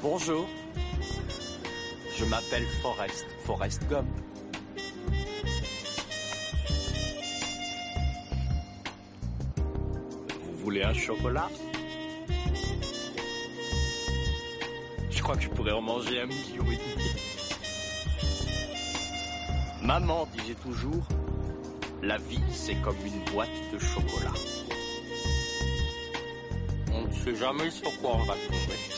Bonjour. Je m'appelle Forrest, Forrest Gump. Vous voulez un chocolat? Je crois que je pourrais en manger un et demi. Maman disait toujours, la vie c'est comme une boîte de chocolat. On ne sait jamais sur quoi on va tomber.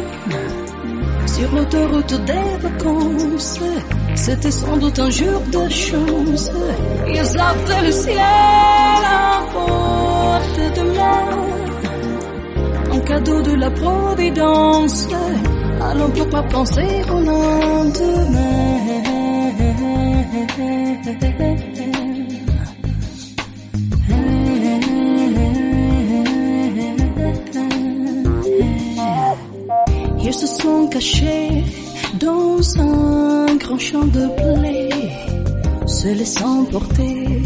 sur l'autoroute des vacances. C'était sans doute un jour de chance. Ils avaient le ciel à portée de main. Un cadeau de la providence. Alors pourquoi penser au lendemain? Ils se sont cachés dans un grand champ de blé, se laissant porter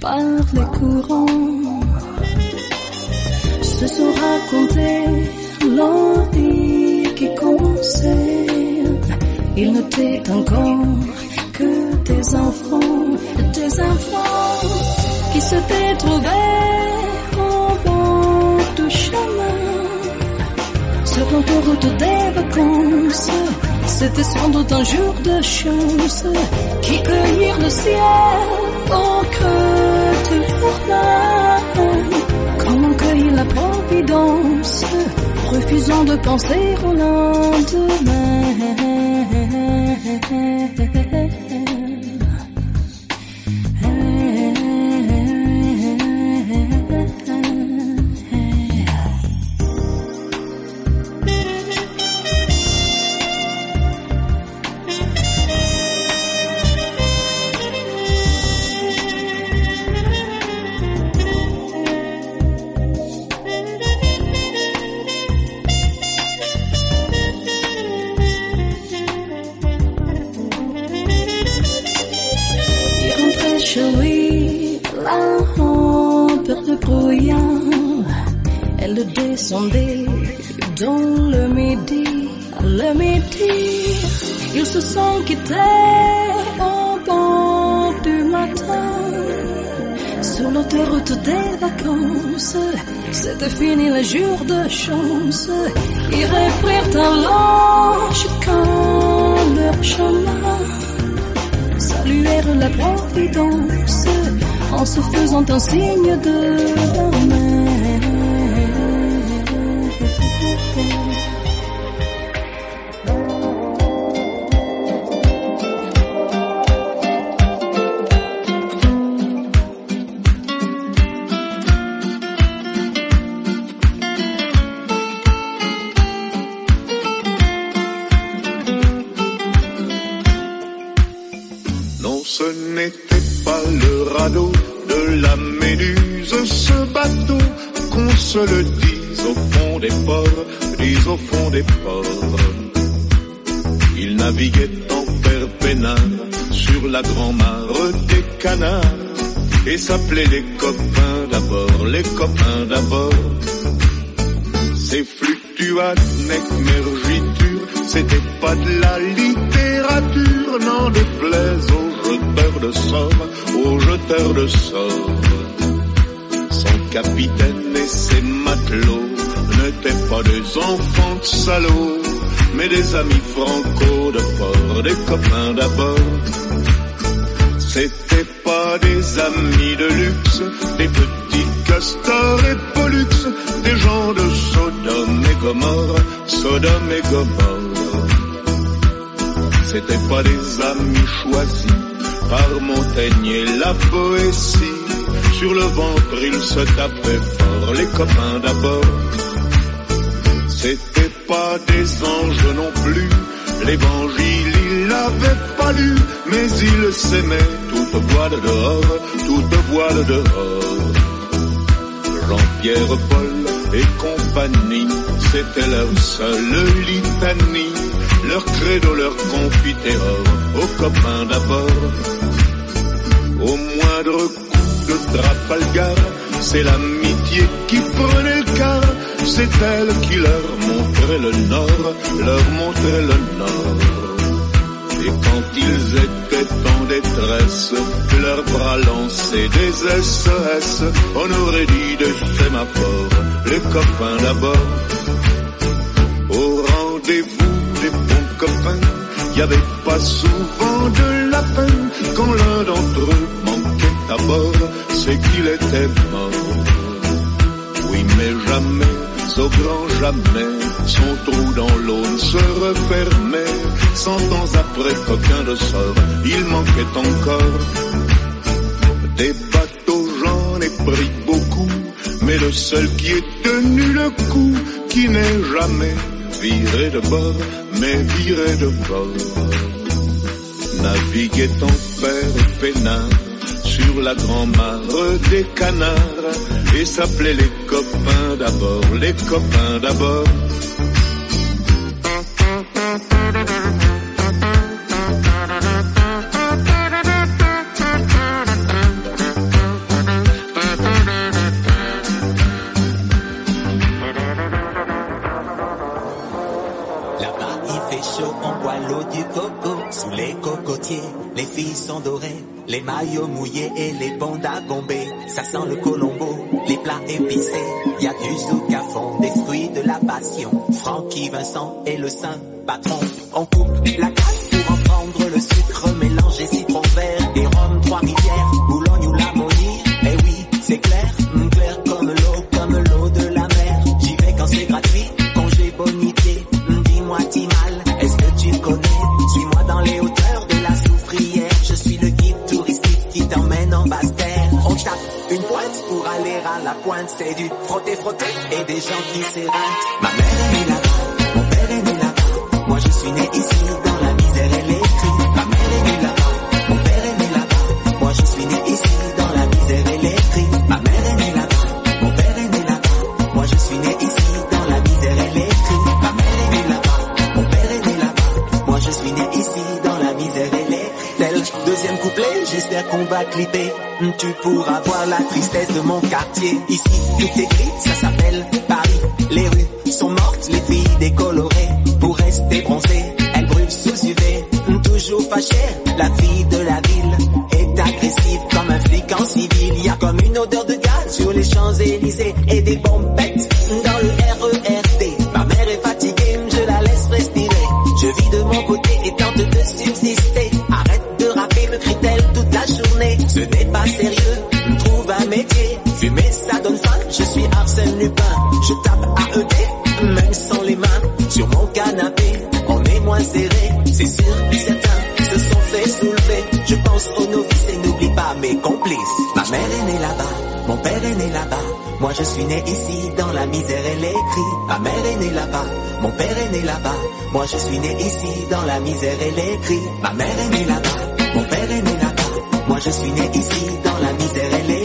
par les courants. Se sont racontés l'envie qui commençait. Ils n'étaient encore que des enfants, des enfants qui s'étaient trouvés l'autoroute des vacances. C'était sans doute un jour de chance qui cueillirent le ciel au creux du jardin. Comme la providence, refusant de penser au lendemain. Chance. Ils reprirent alors chacun leur chemin saluèrent la providence en se faisant un signe de la main. Naviguait en père peinard sur la grand-mare des canards et s'appelait les copains d'abord, les copains d'abord. Ces fluctuanes mergiture, c'était pas de la littérature, n'en déplaise aux jeteurs de sorts, aux jeteurs de sorts. Son capitaine et ses matelots n'étaient pas des enfants de salauds, mais des amis franco de port, des copains d'abord. C'était pas des amis de luxe, des petits castors et pollux, des gens de Sodome et Gomorre, Sodome et Gomorre. C'était pas des amis choisis par Montaigne et la Boétie. Sur le ventre, ils se tapaient fort, les copains d'abord. C'était pas des anges non plus. L'évangile, il l'avait pas lu, mais il s'aimait toute voile dehors, toute voile dehors. Jean-Pierre, Paul et compagnie, c'était leur seule litanie, leur credo, leur confiteor, aux copains d'abord. Au moindre coup de Trafalgar, c'est l'amitié qui prenait le quart, c'est elle qui leur montrait le nord, leur montrait le nord. Et quand ils étaient en détresse, leurs bras lançaient des SOS, on aurait dit des sémaphores, les copains d'abord. Au rendez-vous des bons copains, y avait pas souvent de la peine quand l'un d'entre eux manquait à bord, c'est qu'il était mort. Oui, mais jamais, au grand jamais, son trou dans l'eau se refermait. Cent ans après qu'aucun de sort, il manquait encore. Des bateaux, j'en ai pris beaucoup, mais le seul qui ait tenu le coup, qui n'est jamais viré de bord, mais viré de bord. Naviguait en père et sur la grand-mare des canards et s'appelait les copains d'abord, les copains d'abord. Là-bas, il fait chaud, on boit l'eau du coco. Sous les cocotiers, les filles sont dorées. Les maillots mouillés et les bandes à gomber. Ça sent le colombo, les plats épicés. Y a du zouk à fond, des fruits de la passion. Francky Vincent et le saint patron. On coupe la casse gens qui s'éreintent. Ma mère est née là-bas, mon père est né là-bas. Moi je suis né ici dans la misère et les cris. Ma mère est née là-bas, mon père est né là-bas. Moi je suis né ici dans la misère et les cris. Ma mère est née là-bas, mon père est né là-bas. Moi je suis né ici dans la misère et les cris. Ma mère est née là-bas, mon père est né là-bas. Moi je suis né ici dans la misère et les. Tel deuxième couplet, j'espère qu'on va clipper. Tu pourras voir la tristesse de mon quartier. Ici, tout est gris, ça s'appelle comme un flic en civil. Y a comme une odeur de gaz sur les Champs-Élysées et des bombes pètent dans le RERD. Ma mère est fatiguée, je la laisse respirer. Je vis de mon côté et tente de subsister. Arrête de rapper, me crie-t-elle toute la journée. Ce n'est pas sérieux, trouve un métier. Fumer, ça donne faim, je suis Arsène Lupin. Je tape à ED, même sans les mains. Sur mon canapé, on est moins serré. C'est sûr, certains se pense aux novices et n'oublie pas mes complices. Ma mère est née là-bas, mon père est né là-bas. Moi je suis né ici dans la misère et les. Ma mère est née là-bas, mon père est né là-bas. Moi je suis né ici dans la misère et les. Ma mère est née là-bas, mon père est né là-bas. Moi je suis né ici dans la misère et les.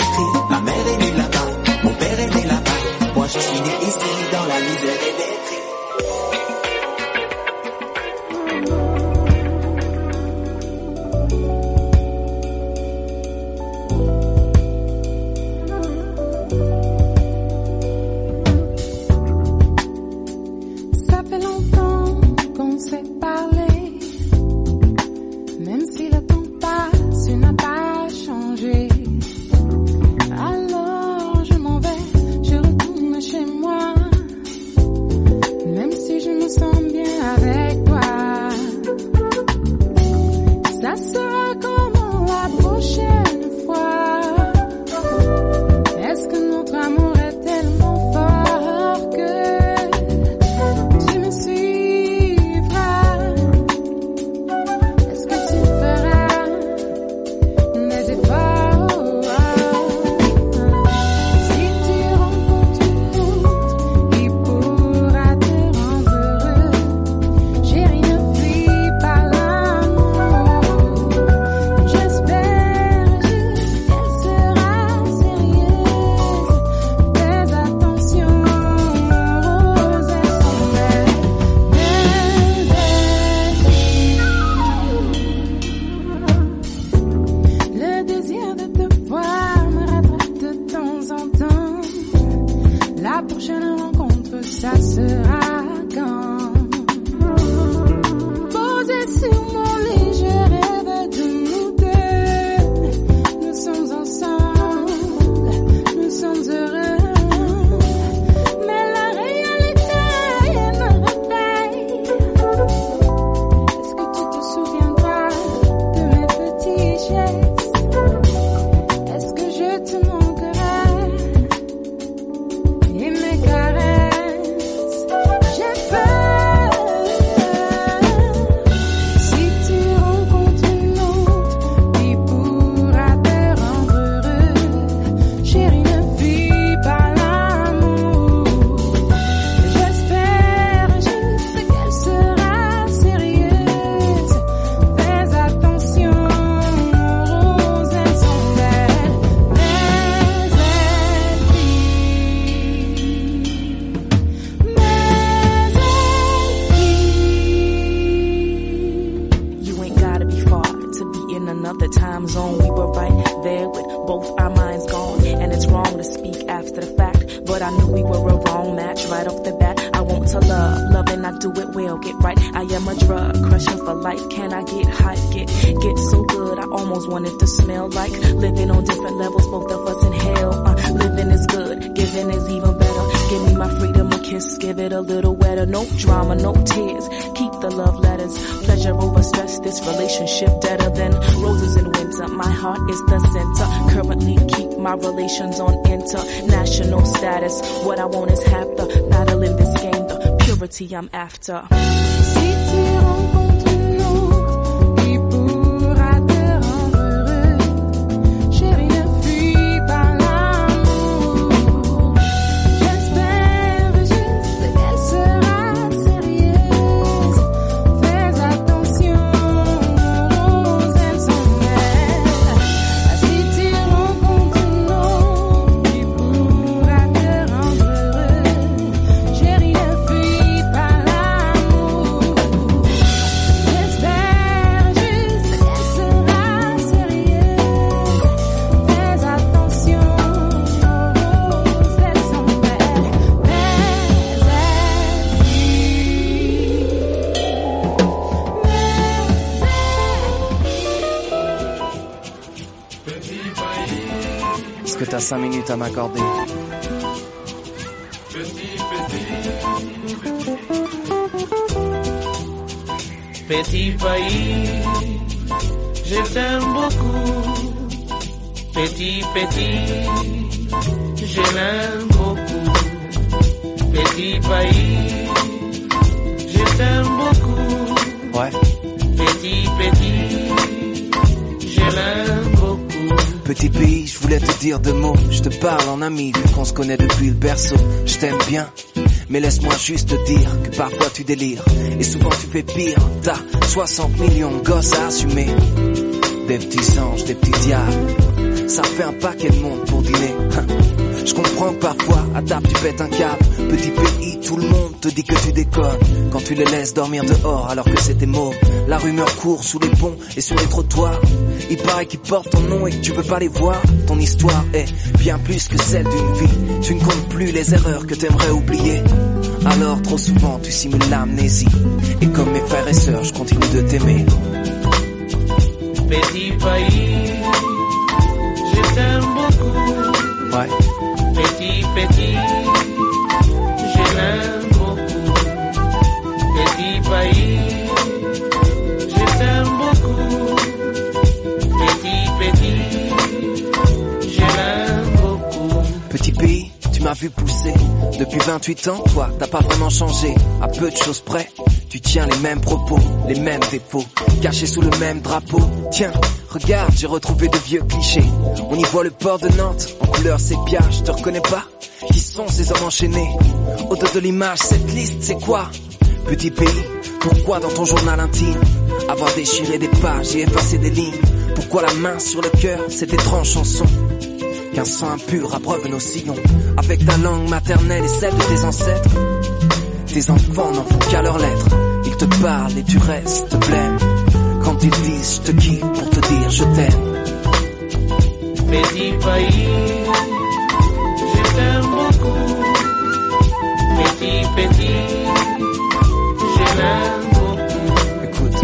after. Battle in this game, the purity I'm after. À m'accorder. Petit pays, je t'aime beaucoup. Petit, petit, je l'aime beaucoup. Petit pays, je t'aime beaucoup. Ouais. Petit, petit, je l'aime beaucoup. Petit pays, je voulais te dire deux mots. Je te parle en ami, vu qu'on se connaît depuis le berceau. Je t'aime bien, mais laisse-moi juste te dire que parfois tu délires. Et souvent tu fais pire. T'as 60 millions de gosses à assumer. Des petits anges, des petits diables. Ça fait un paquet de monde pour dîner. Je comprends que parfois, à table tu pètes un câble. Petit pays, tout le monde te dit que tu déconnes. Quand tu les laisses dormir dehors alors que c'était mots. La rumeur court sous les ponts et sur les trottoirs. Il paraît qu'ils portent ton nom et que tu veux pas les voir. Ton histoire est bien plus que celle d'une vie. Tu ne comptes plus les erreurs que t'aimerais oublier. Alors trop souvent tu simules l'amnésie. Et comme mes frères et sœurs, je continue de t'aimer. Petit pays, je t'aime beaucoup. Ouais. Petit, petit, Depuis 28 ans, toi, t'as pas vraiment changé. À peu de choses près, tu tiens les mêmes propos, les mêmes défauts, cachés sous le même drapeau. Tiens, regarde, j'ai retrouvé de vieux clichés. On y voit le port de Nantes, en couleur sépia, je te reconnais pas. Qui sont ces hommes enchaînés? Au-delà de l'image, cette liste, c'est quoi? Petit pays, pourquoi dans ton journal intime Avoir déchiré des pages et effacé des lignes? Pourquoi la main sur le cœur, cette étrange chanson? Qu'un sang impur abreuve nos sillons avec ta langue maternelle et celle de tes ancêtres. Tes enfants n'en font qu'à leurs lettres. Ils te parlent et tu restes blême. Quand ils disent je te quitte pour te dire je t'aime. Petit pays, je t'aime beaucoup. Petit, petit, je l'aime beaucoup. Écoute.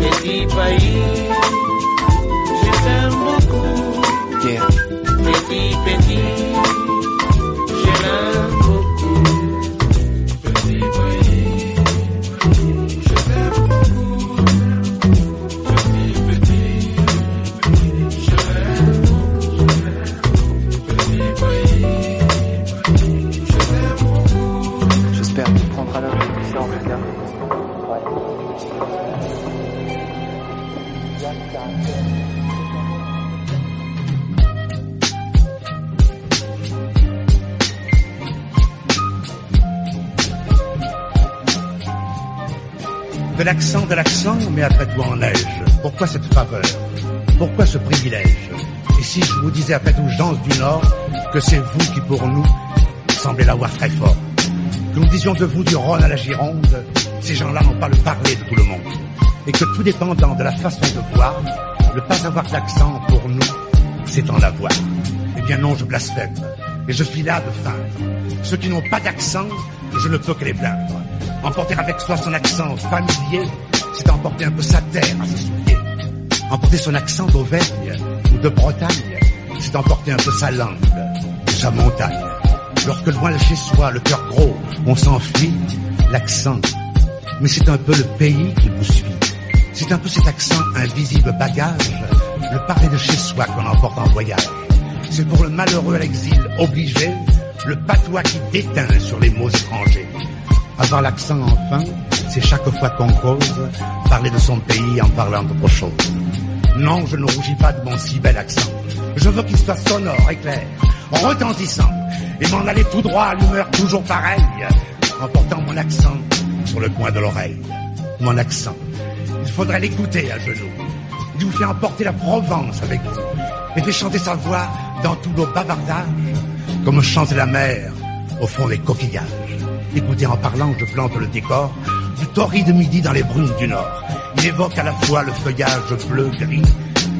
Petit pays, je t'aime beaucoup. Yeah. Petit, petit. L'accent, mais après tout en neige. Pourquoi cette faveur? Pourquoi ce privilège? Et si je vous disais après tout, gens du Nord, que c'est vous qui pour nous semblez l'avoir très fort Que nous disions de vous du Rhône à la Gironde, ces gens-là n'ont pas le parler de tout le monde. Et que tout dépendant de la façon de voir, ne pas avoir d'accent pour nous, c'est en avoir. Eh bien non, je blasphème. Et je suis là de feindre. Ceux qui n'ont pas d'accent, je ne peux que les plaindre. Emporter avec soi son accent familier, c'est emporter un peu sa terre à. Emporter son accent d'Auvergne ou de Bretagne, c'est emporter un peu sa langue ou sa montagne. Lorsque loin de chez soi, le cœur gros, on s'enfuit, l'accent. Mais c'est un peu le pays qui vous suit. C'est un peu cet accent invisible bagage, le parler de chez soi qu'on emporte en voyage. C'est pour le malheureux à l'exil obligé, le patois qui déteint sur les mots étrangers. Avoir l'accent enfin, c'est chaque fois qu'on cause, parler de son pays en parlant d'autre chose. Non, je ne rougis pas de mon si bel accent. Je veux qu'il soit sonore et clair, retentissant, et m'en aller tout droit à l'humeur toujours pareille, en portant mon accent sur le coin de l'oreille. Mon accent. Il faudrait l'écouter à genoux. Il vous fait emporter la Provence avec vous, et fait chanter sa voix dans tous nos bavardages, comme chante la mer au fond des coquillages. Écoutez, en parlant, je plante le décor du torride midi dans les brumes du nord. Il évoque à la fois le feuillage bleu-gris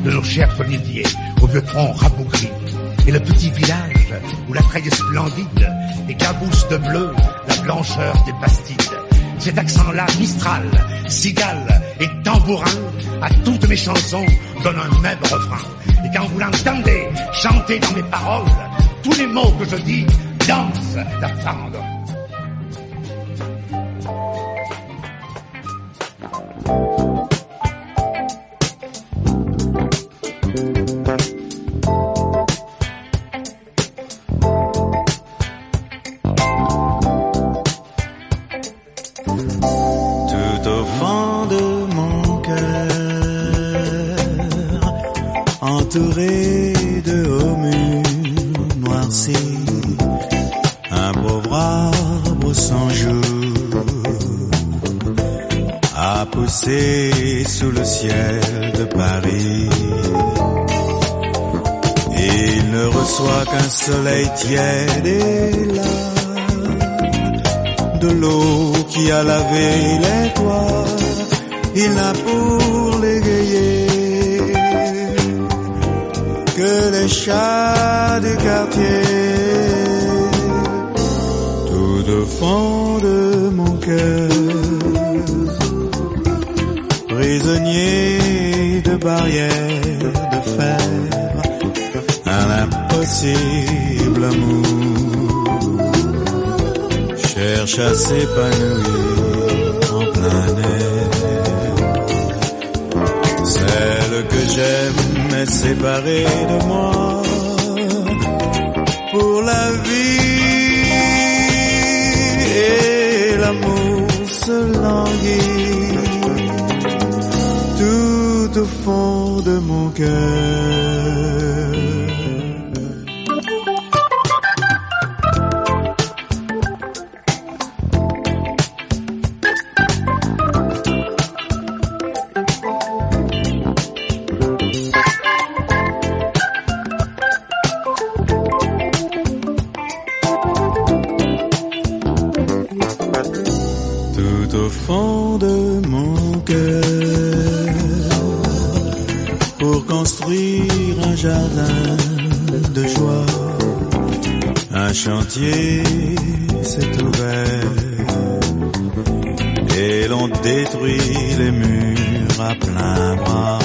de nos chers oliviers au vieux tronc rabougris et le petit village où la treille est splendide éclabousse de bleu la blancheur des bastides. Cet accent-là, Mistral, cigale et tambourin, à toutes mes chansons donne un même refrain. Et quand vous l'entendez chanter dans mes paroles, tous les mots que je dis dansent la farandole. Tout tiède là de l'eau qui a lavé les toits, il n'a pour l'égayer que les chats du quartier. Tout au fond de mon cœur, impossible amour cherche à s'épanouir en plein air. Celle que j'aime est séparée de moi pour la vie et l'amour se languit tout au fond de mon cœur. Jardin de joie. Un chantier s'est ouvert et l'on détruit les murs à plein bras.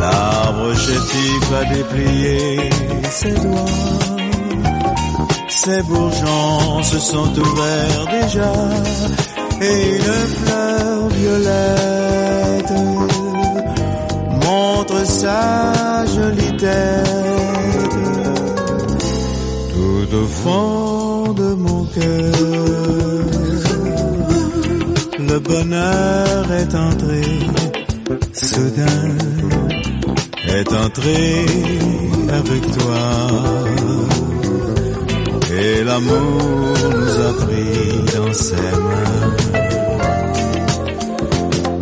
L'arbre chétif a déplié ses doigts. Ses bourgeons se sont ouverts déjà et une fleur violette sa jolie tout au fond de mon cœur. Le bonheur est entré soudain, est entré avec toi. Et l'amour nous a pris dans ses mains.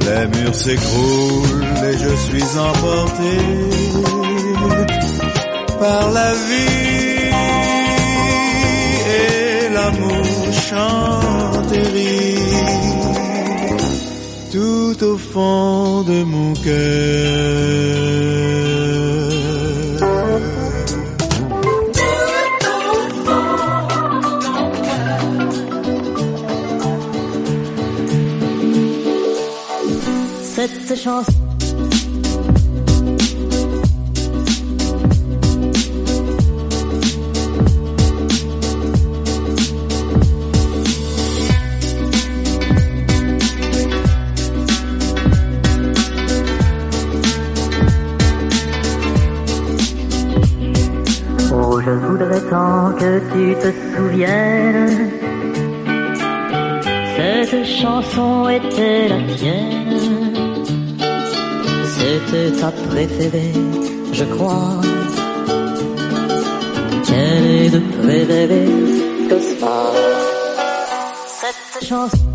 Les murs s'écroulent et je suis emporté par la vie et l'amour chante et rit tout au fond de mon cœur. Cette chanson de préférée que ça Cette chanson.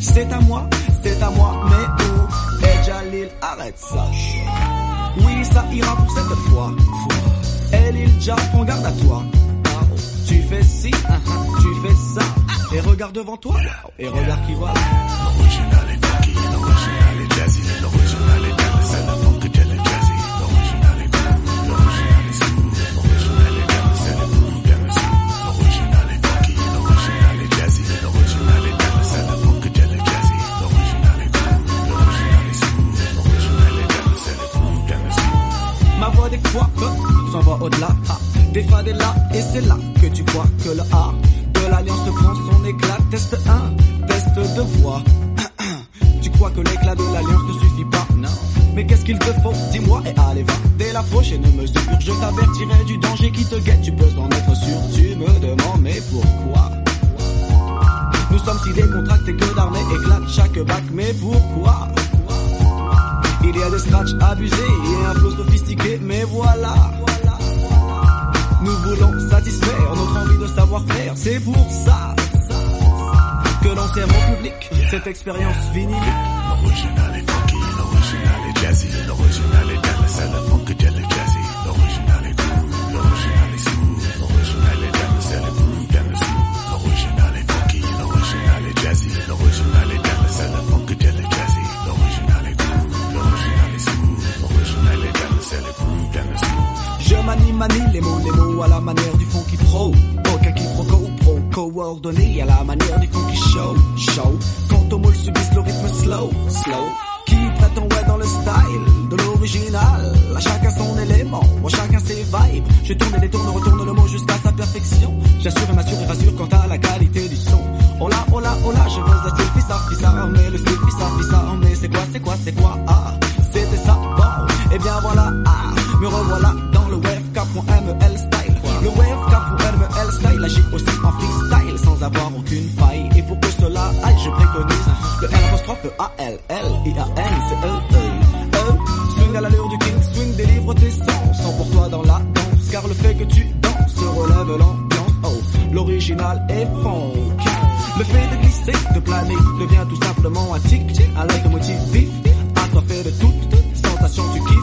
C'est à moi, c'est à moi, mais où est Jalil, arrête ça, oui, ça ira pour cette fois, elle, prends garde à toi, tu fais ci, ah, ah, tu fais ça, et regarde devant toi, et regarde qui voilà. Des fois s'en va au-delà, ah, des fades est là, et c'est là que tu crois que le A de l'alliance prend son éclat. Test 1, test de voix. Tu crois que l'éclat de l'alliance ne suffit pas? Non. Mais qu'est-ce qu'il te faut? Dis-moi et allez va. Dès la prochaine mesure, je t'avertirai du danger qui te guette. Tu peux en être sûr. Tu me demandes mais pourquoi? Nous sommes si décontractés que d'armée éclate chaque bac. Mais pourquoi? Il y a des scratchs abusés et un flow sophistiqué, mais voilà. Nous voulons satisfaire notre envie de savoir-faire, c'est pour ça que l'on sert au public cette expérience vinyle. L'original est funky, l'original est jazzy, l'original est dance, c'est le funk les mots, les mots à la manière du funky pro. Aucun quiproquo, pro, coordonné à la manière du funky show. Show, quand au moule subissent le rythme slow, slow. Qui prétend ouais dans le style de l'original? À chacun son élément, à chacun ses vibes. Je tourne et détourne, retourne le mot jusqu'à sa perfection. J'assure et m'assure et rassure quant à la qualité du son. Là, oh là, je pose la style bizarre, bizarre, mais le style bizarre, bizarre, mais c'est quoi, c'est quoi, c'est quoi, ah, c'était ça, bon, et bien voilà, ah, me revoilà le webcap.ml style. Le webcap.ml style agit aussi en freestyle sans avoir aucune faille. Et pour que cela aille, je préconise le L apostrophe A L L I A N C E E. E. Swing à l'allure du king, swing délivre tes sens, sans pour toi dans la danse, car le fait que tu danses relève l'ambiance. Oh, l'original est funky. Le fait de glisser, de planer, devient tout simplement un tic, un leitmotiv vif, assoiffé de toute sensation du kiff,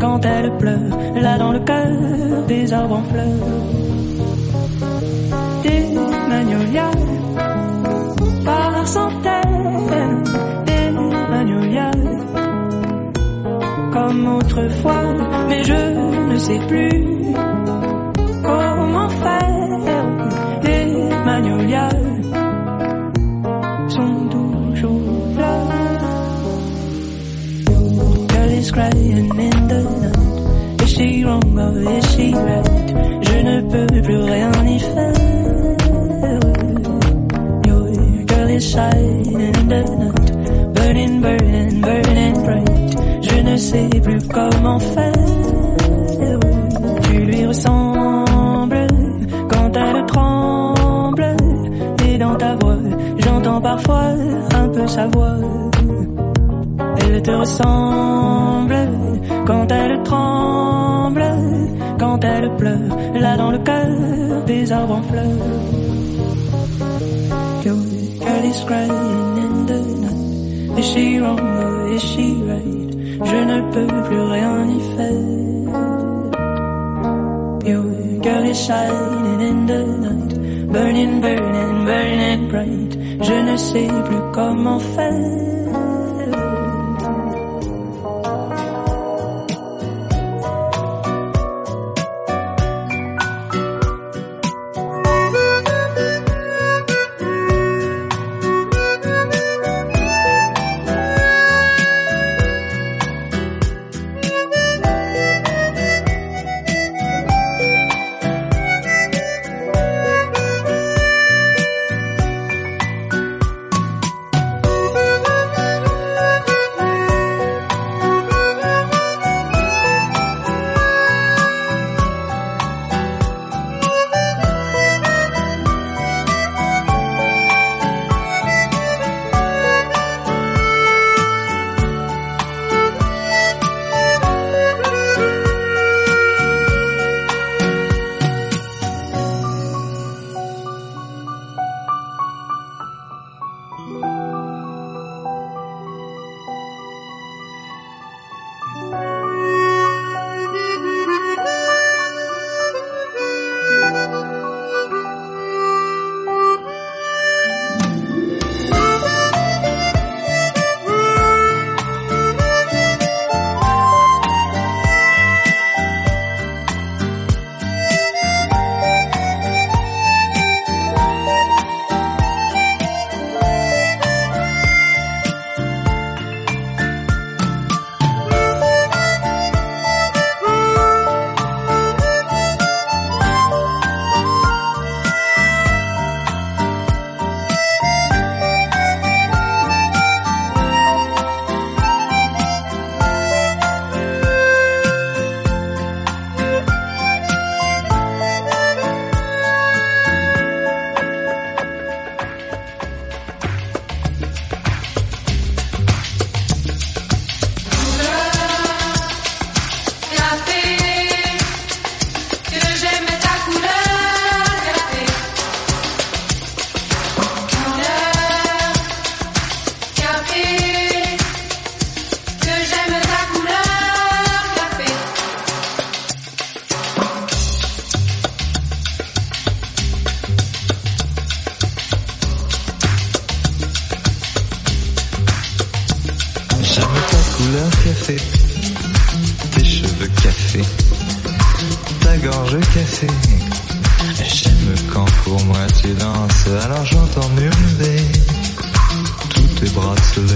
quand elle pleure, là dans le cœur des arbres en fleurs. Des magnolias par centaines, des magnolias comme autrefois, mais je ne sais plus Je ne peux plus rien y faire. Your girl is shining in the night. Burning, burning, burning bright. Je ne sais plus comment faire. Tu lui ressembles quand elle tremble. Et dans ta voix, j'entends parfois un peu sa voix. Elle te ressemble quand elle tremble, elle pleure, là dans le cœur des arbres en fleurs. Your girl is crying in the night. Is she wrong or is she right? Je ne peux plus rien y faire. Your girl is shining in the night, burning, burning, burning bright. Je ne sais plus comment faire. Tu danses, alors j'entends murmurer. Tous tes bracelets,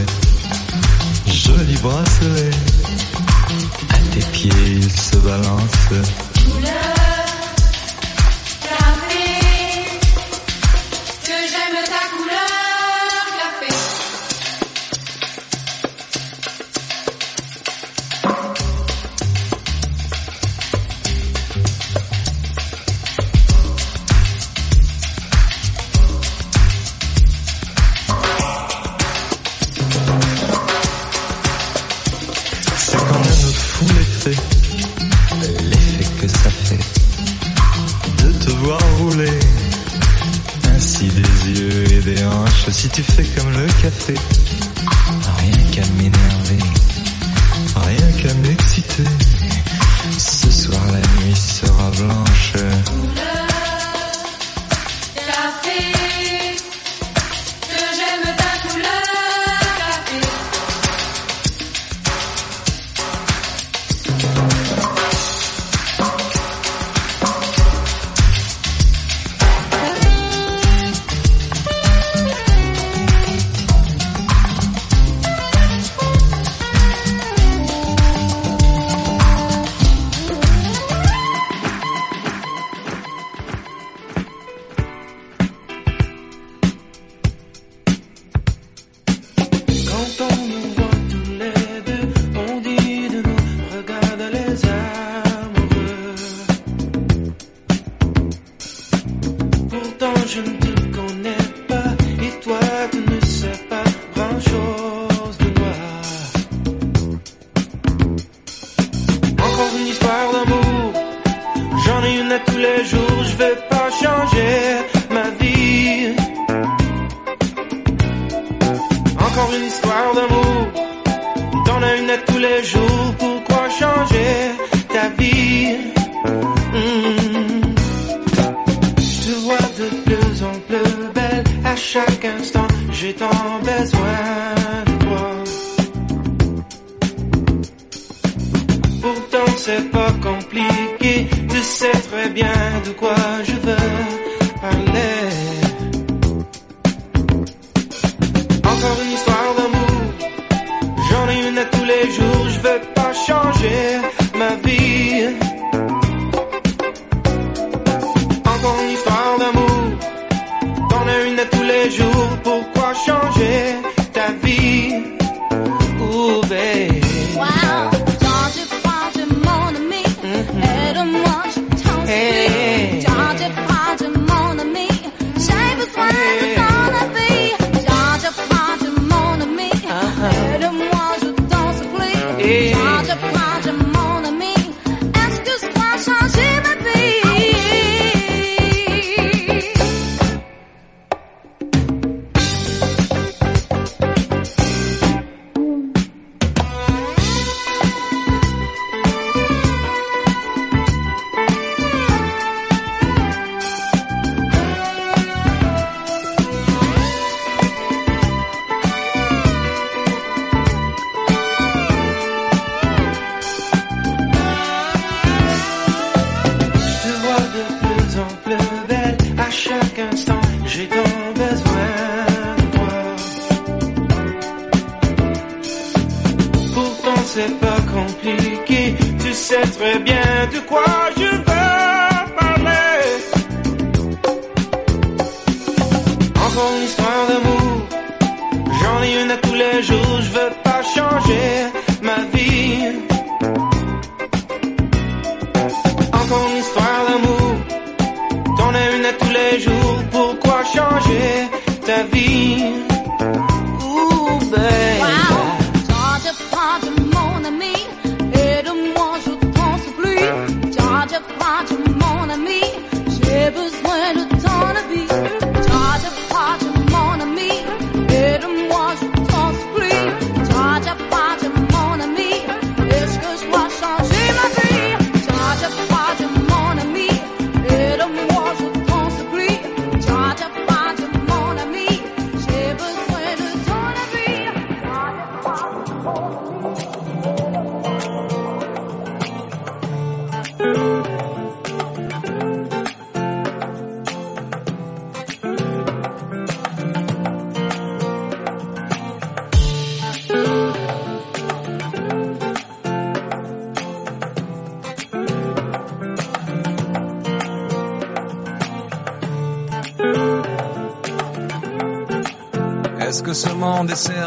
the.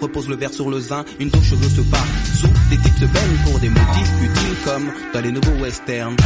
repose le verre sur le zin, une douche cheveux se part, sous des types se baignent pour des motifs utiles comme dans les nouveaux westerns.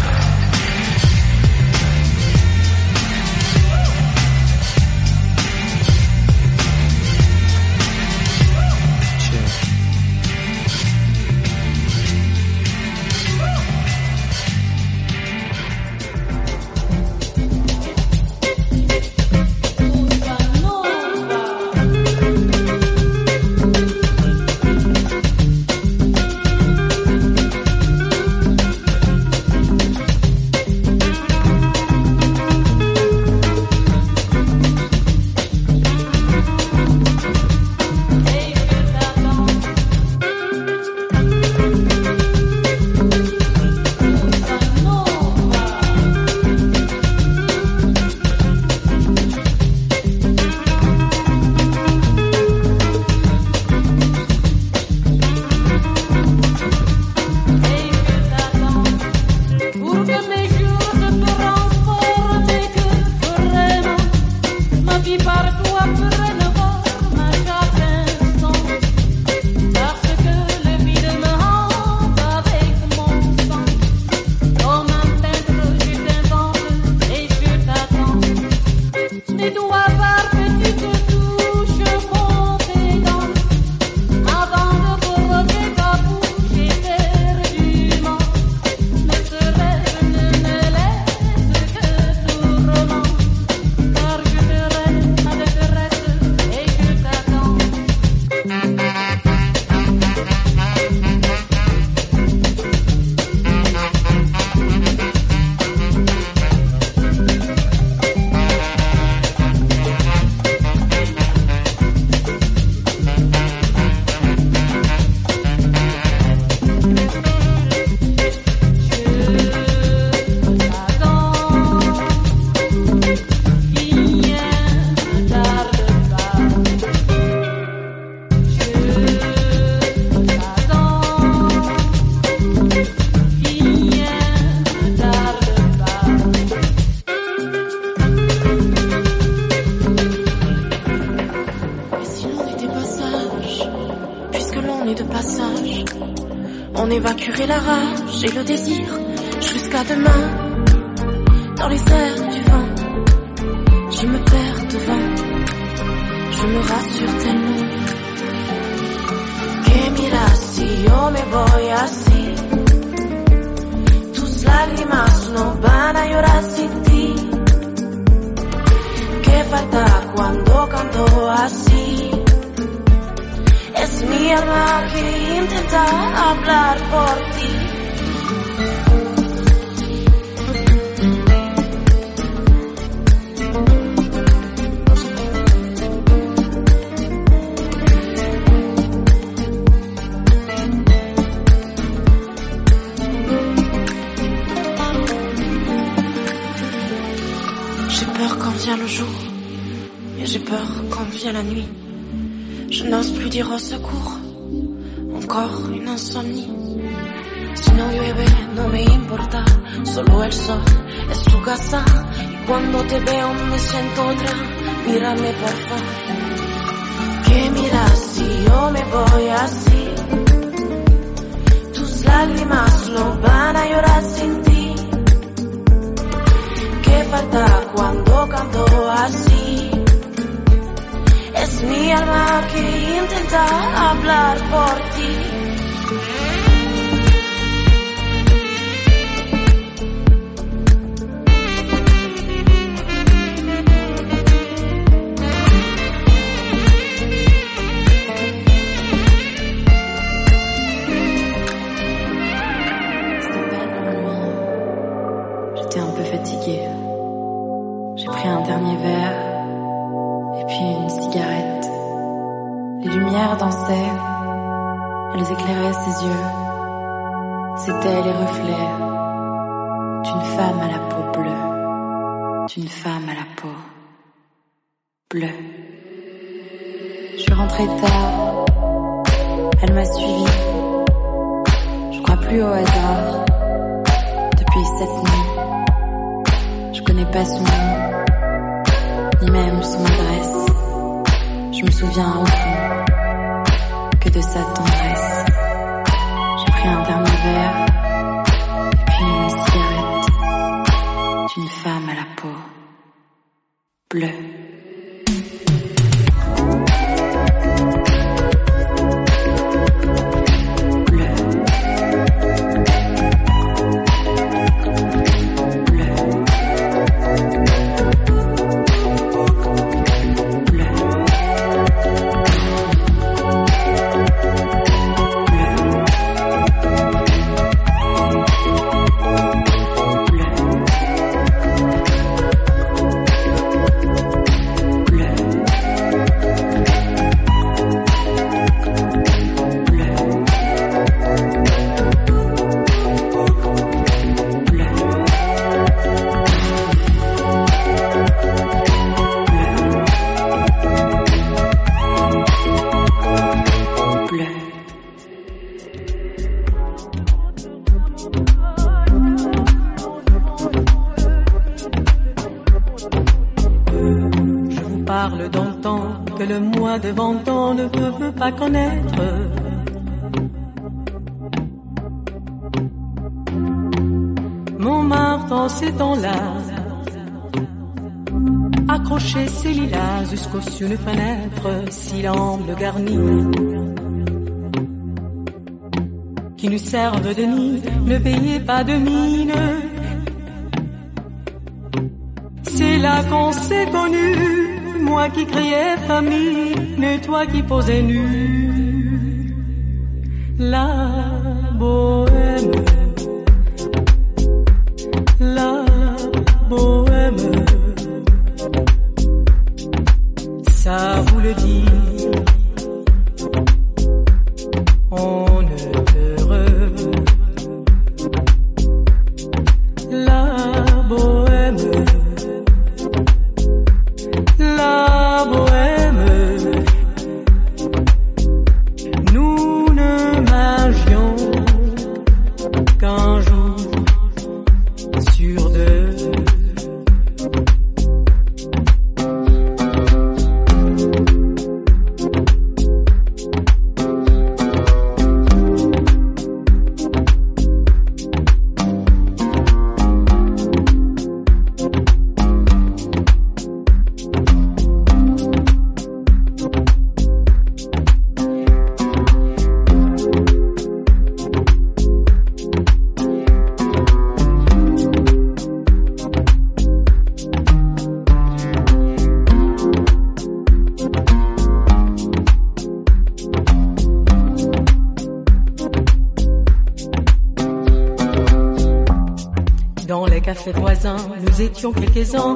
la rage le désir. que de sa tendresse. J'ai pris un dernier verre, et puis une cigarette d'une femme à la peau bleue. pas connaître. Montmartre en ces temps-là, accroché ses lilas jusqu'au sur une fenêtre, si l'angle garni. Qui nous servent de nid, ne payez pas de mine. C'est là qu'on s'est connu moi qui criais famille mais toi qui posais nu la beauté. Quelques-uns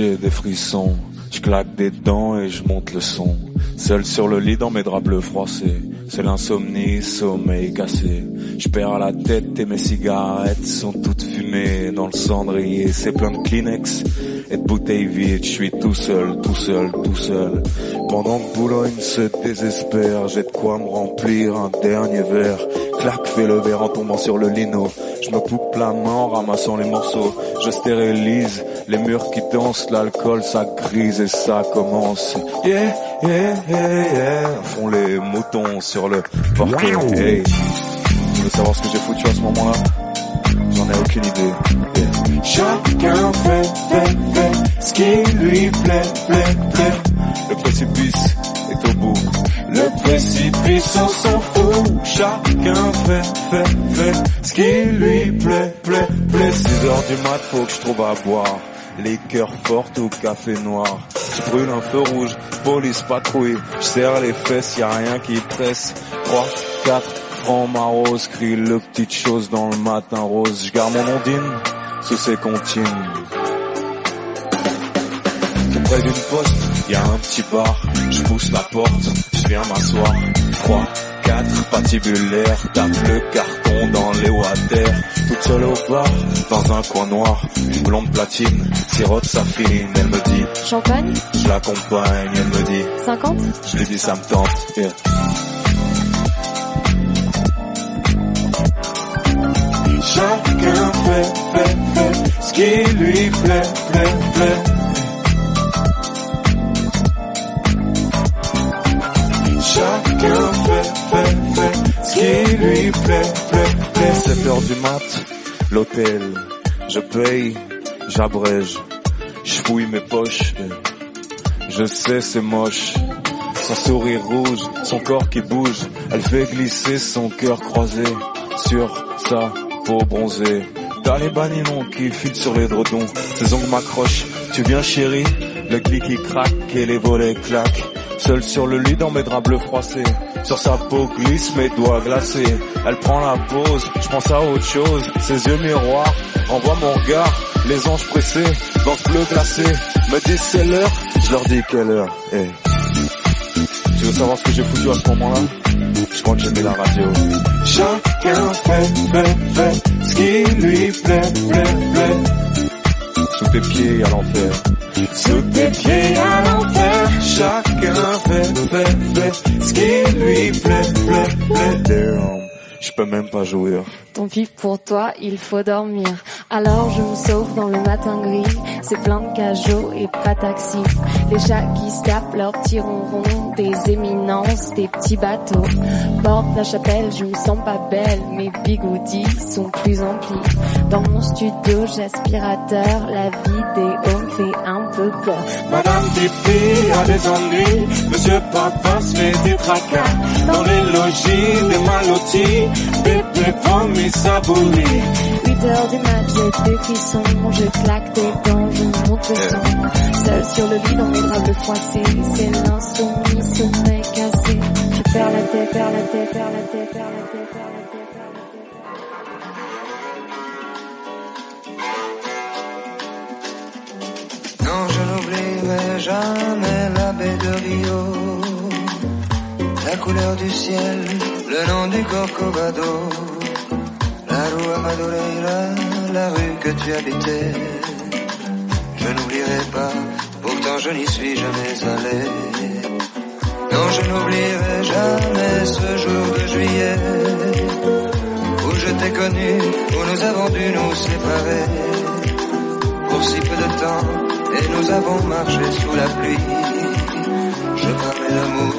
j'ai des frissons. Je claque des dents et je monte le son. Seul sur le lit dans mes draps bleus froissés. C'est l'insomnie, sommeil cassé. Je perds la tête et mes cigarettes sont toutes fumées dans le cendrier. C'est plein de Kleenex et de bouteilles vides. Je suis tout seul, tout seul, tout seul. Pendant que Boulogne se désespère, j'ai de quoi me remplir un dernier verre. Clac, fais le verre en tombant sur le lino. Je me coupe la main en ramassant les morceaux. Je stérilise les murs qui dansent, l'alcool ça grise et ça commence. Yeah, yeah, yeah, yeah. Font les moutons sur le portail. Hey. Tu veux savoir ce que j'ai foutu à ce moment-là? J'en ai aucune idée. Yeah. Chacun fait, fait, fait ce qui lui plaît, plaît, plaît. Le précipice est au bout. Le précipice, on s'en fout. Chacun fait, fait, fait ce qui lui plaît, plaît, plaît. 6 heures du mat, faut que je trouve à boire. Les cœurs fortes ou café noir. Je brûle un feu rouge, police patrouille. Je serre les fesses, y a rien qui presse. 3, 4, francs ma rose, crie le petite chose dans le matin rose. Je garde mon ondine sous ses comptines. Près d'une poste, y a un petit bar. Je pousse la porte, je viens m'asseoir. 3, 4, patibulaire, tape le carton dans les water. Toute seule au bar, dans un coin noir. Une blonde platine, sirote sa fine. Elle me dit, Champagne je l'accompagne. Elle me dit, 50 je lui dis ça me tente. Yeah. Chacun fait, fait, fait ce qui lui plaît, plaît, plaît. Chacun fait, fait, fait ce qui lui plaît, plaît, plaît. 7 heures du mat, l'hôtel, je paye, j'abrège, je fouille mes poches. Je sais c'est moche, son sourire rouge, son corps qui bouge, elle fait glisser son cœur croisé sur sa peau bronzée. T'as les baninons qui filent sur les dredons, ses ongles m'accrochent, tu viens chérie, le clic qui craque et les volets claquent. Seul sur le lit dans mes draps bleus froissés, sur sa peau glisse mes doigts glacés. Elle prend la pause, je pense à autre chose, ses yeux miroirs renvoient mon regard. Les anges pressés dans ce bleu glacé me disent c'est l'heure, je leur dis quelle heure. Eh. Tu veux savoir ce que j'ai foutu à ce moment-là? Je crois que j'ai mis la radio. Chacun fait, fait, fait ce qui lui plaît, plaît, plaît. Sous tes pieds à l'enfer. Sous tes pieds à l'enfer. Chacun fait, fait, fait ce qui lui plaît, plaît, plaît. Je peux même pas jouir. Tant pis pour toi, il faut dormir. Alors je me sauve dans le matin gris. C'est plein de cajots et pas taxi. Les chats qui se tapent leurs petits ronrons. Des éminences, des petits bateaux. Porte la chapelle, je me sens pas belle. Mes bigoudis sont plus emplis. Dans mon studio, j'aspirateur. La vie des hommes fait un peu peur. Madame Pipi a des ennuis, Monsieur Papa se fait des tracas. Dans les logis des malotis, bébé promis s'abourir. 8 heures du mat, j'ai des frissons, je claque des dents, je monte le son. Seul sur le lit dans mes draps froissés, c'est l'insomnie, sommeil cassé. Je perds la tête, perds la tête, perds la tête, perds la tête, perds la tête. Non, je n'oublierai jamais la baie de Rio, la couleur du ciel, le nom du Corcovado, la rue la rue que tu habitais. Je n'oublierai pas, pourtant je n'y suis jamais allé. Non, je n'oublierai jamais ce jour de juillet où je t'ai connu, où nous avons dû nous séparer pour si peu de temps et nous avons marché sous la pluie. Je parlais d'amour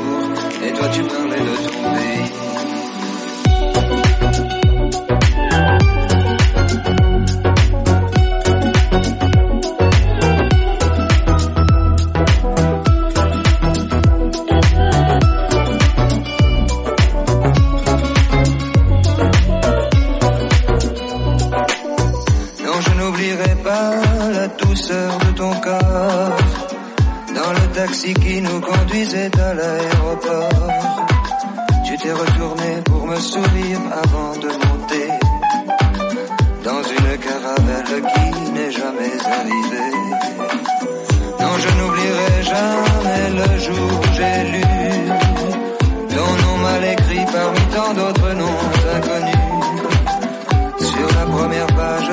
et toi tu parlais de ton pays. De ton corps dans le taxi qui nous conduisait à l'aéroport. Tu t'es retourné pour me sourire avant de monter dans une caravelle qui n'est jamais arrivée. Non, je n'oublierai jamais le jour où j'ai lu ton nom mal écrit parmi tant d'autres noms inconnus sur la première page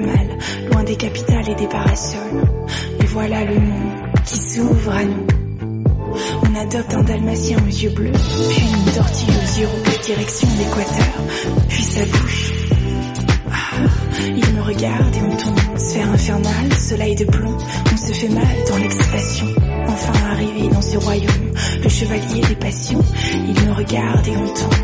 loin des capitales et des parasols. Et voilà le monde qui s'ouvre à nous. On adopte un dalmatien aux yeux bleus, puis une tortille aux yeux rouges, direction l'équateur, puis sa bouche. Ah, il me regarde et on tourne, sphère infernale, soleil de plomb, on se fait mal dans l'excitation. Enfin arrivé dans ce royaume, le chevalier des passions, il me regarde et on tourne.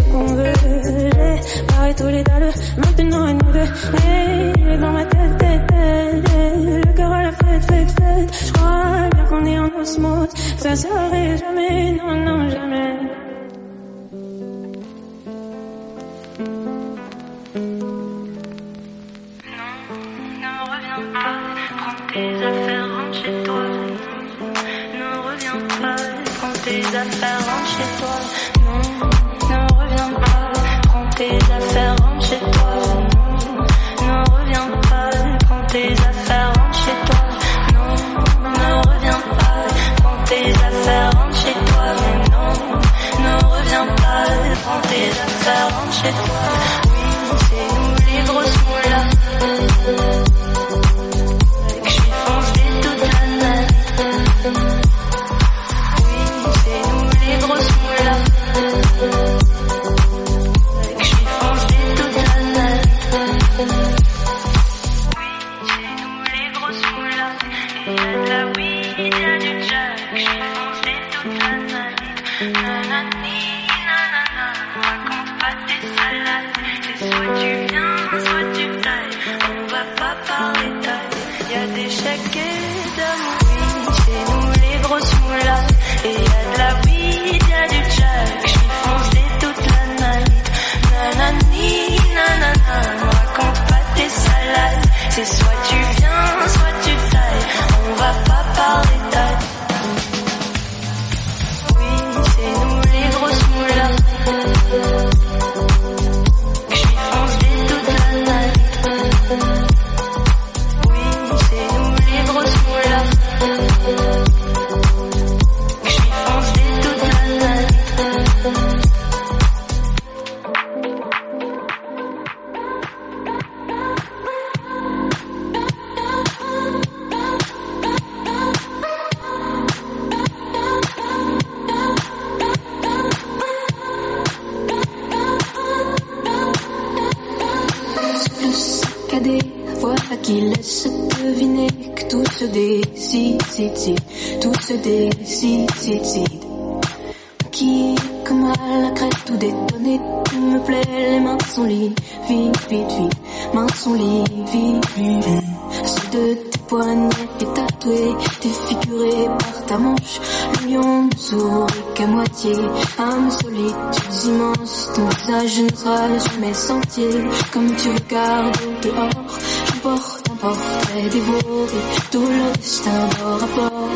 ce qu'on veut. J'ai barré tous les dalles, maintenant à nous deux. Et dans ma tête, tête, tête, le cœur à la fête, fête, fête. Je crois bien qu'on est en osmose. Ça serait jamais, non, non, jamais. tes affaires, rentre chez toi. Ne reviens pas, prends tes affaires, rentre chez toi. Non. ça rentre chez toi mes sentiers, comme tu regardes dehors. J'emporte un portrait dévoré, tout le d'un bord à bord.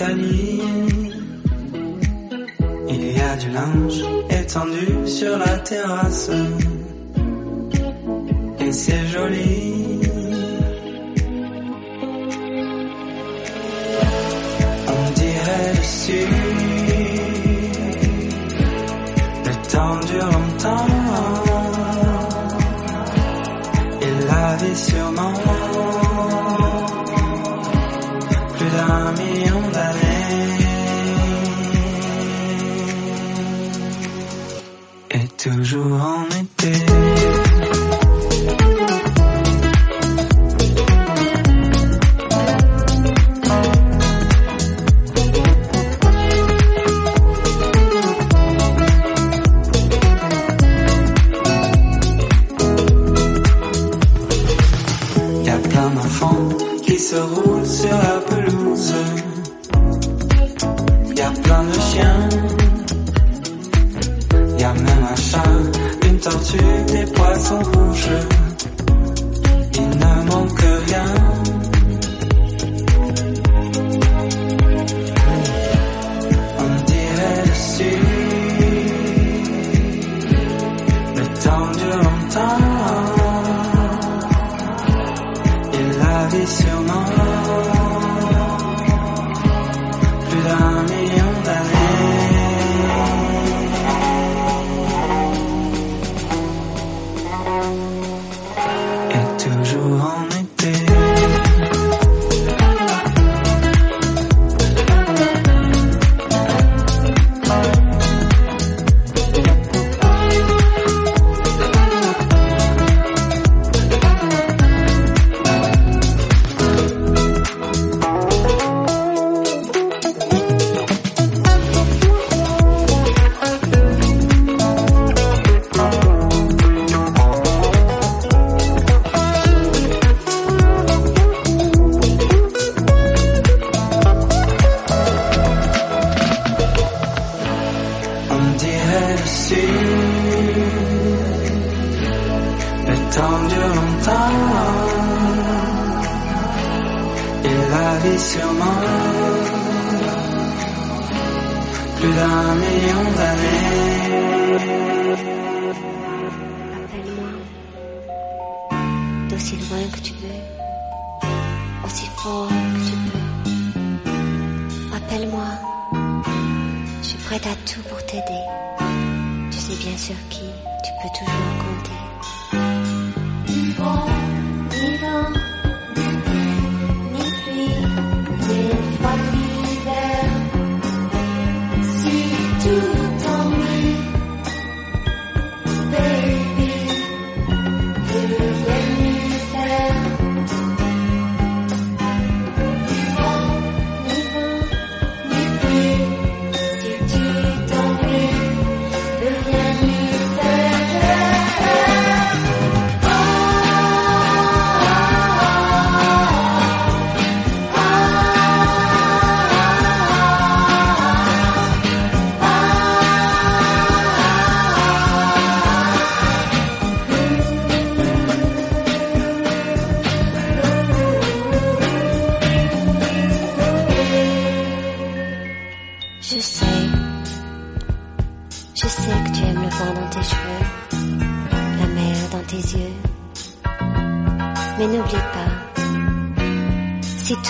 Il y a du linge étendu sur la terrasse. Et c'est joli. je